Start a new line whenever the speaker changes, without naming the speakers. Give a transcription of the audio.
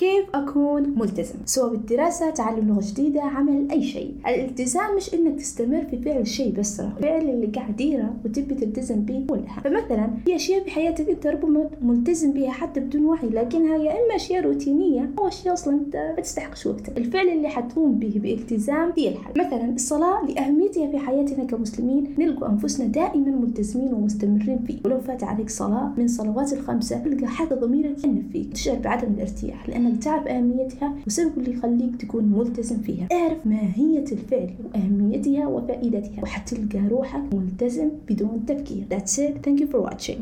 كيف أكون ملتزم؟ سواء بالدراسة تعلم لغة جديدة عمل أي شيء. الالتزام مش إنك تستمر في فعل شيء بس الفعل اللي قاعد ديره وتبي تلتزم به الأهم. فمثلا في أشياء في حياتك أنت ربما ملتزم بها حتى بدون وعي لكنها يا إما أشياء روتينية أو أشياء أصلا أنت ما تستحقش وقتك الفعل اللي حتقوم به بالتزام هي الحل. مثلا الصلاة لأهميتها في حياتنا كمسلمين نلقى أنفسنا دائما ملتزمين ومستمرين فيه. ولو فات عليك صلاة من صلوات الخمسة تلقى حتى ضميرك ينف فيك تشعر بعدم الارتياح تعرف أهميتها والسبب اللي يخليك تكون ملتزم فيها اعرف ماهية الفعل وأهميتها وفائدتها وحتلقى روحك ملتزم بدون تفكير That's it. Thank you for watching.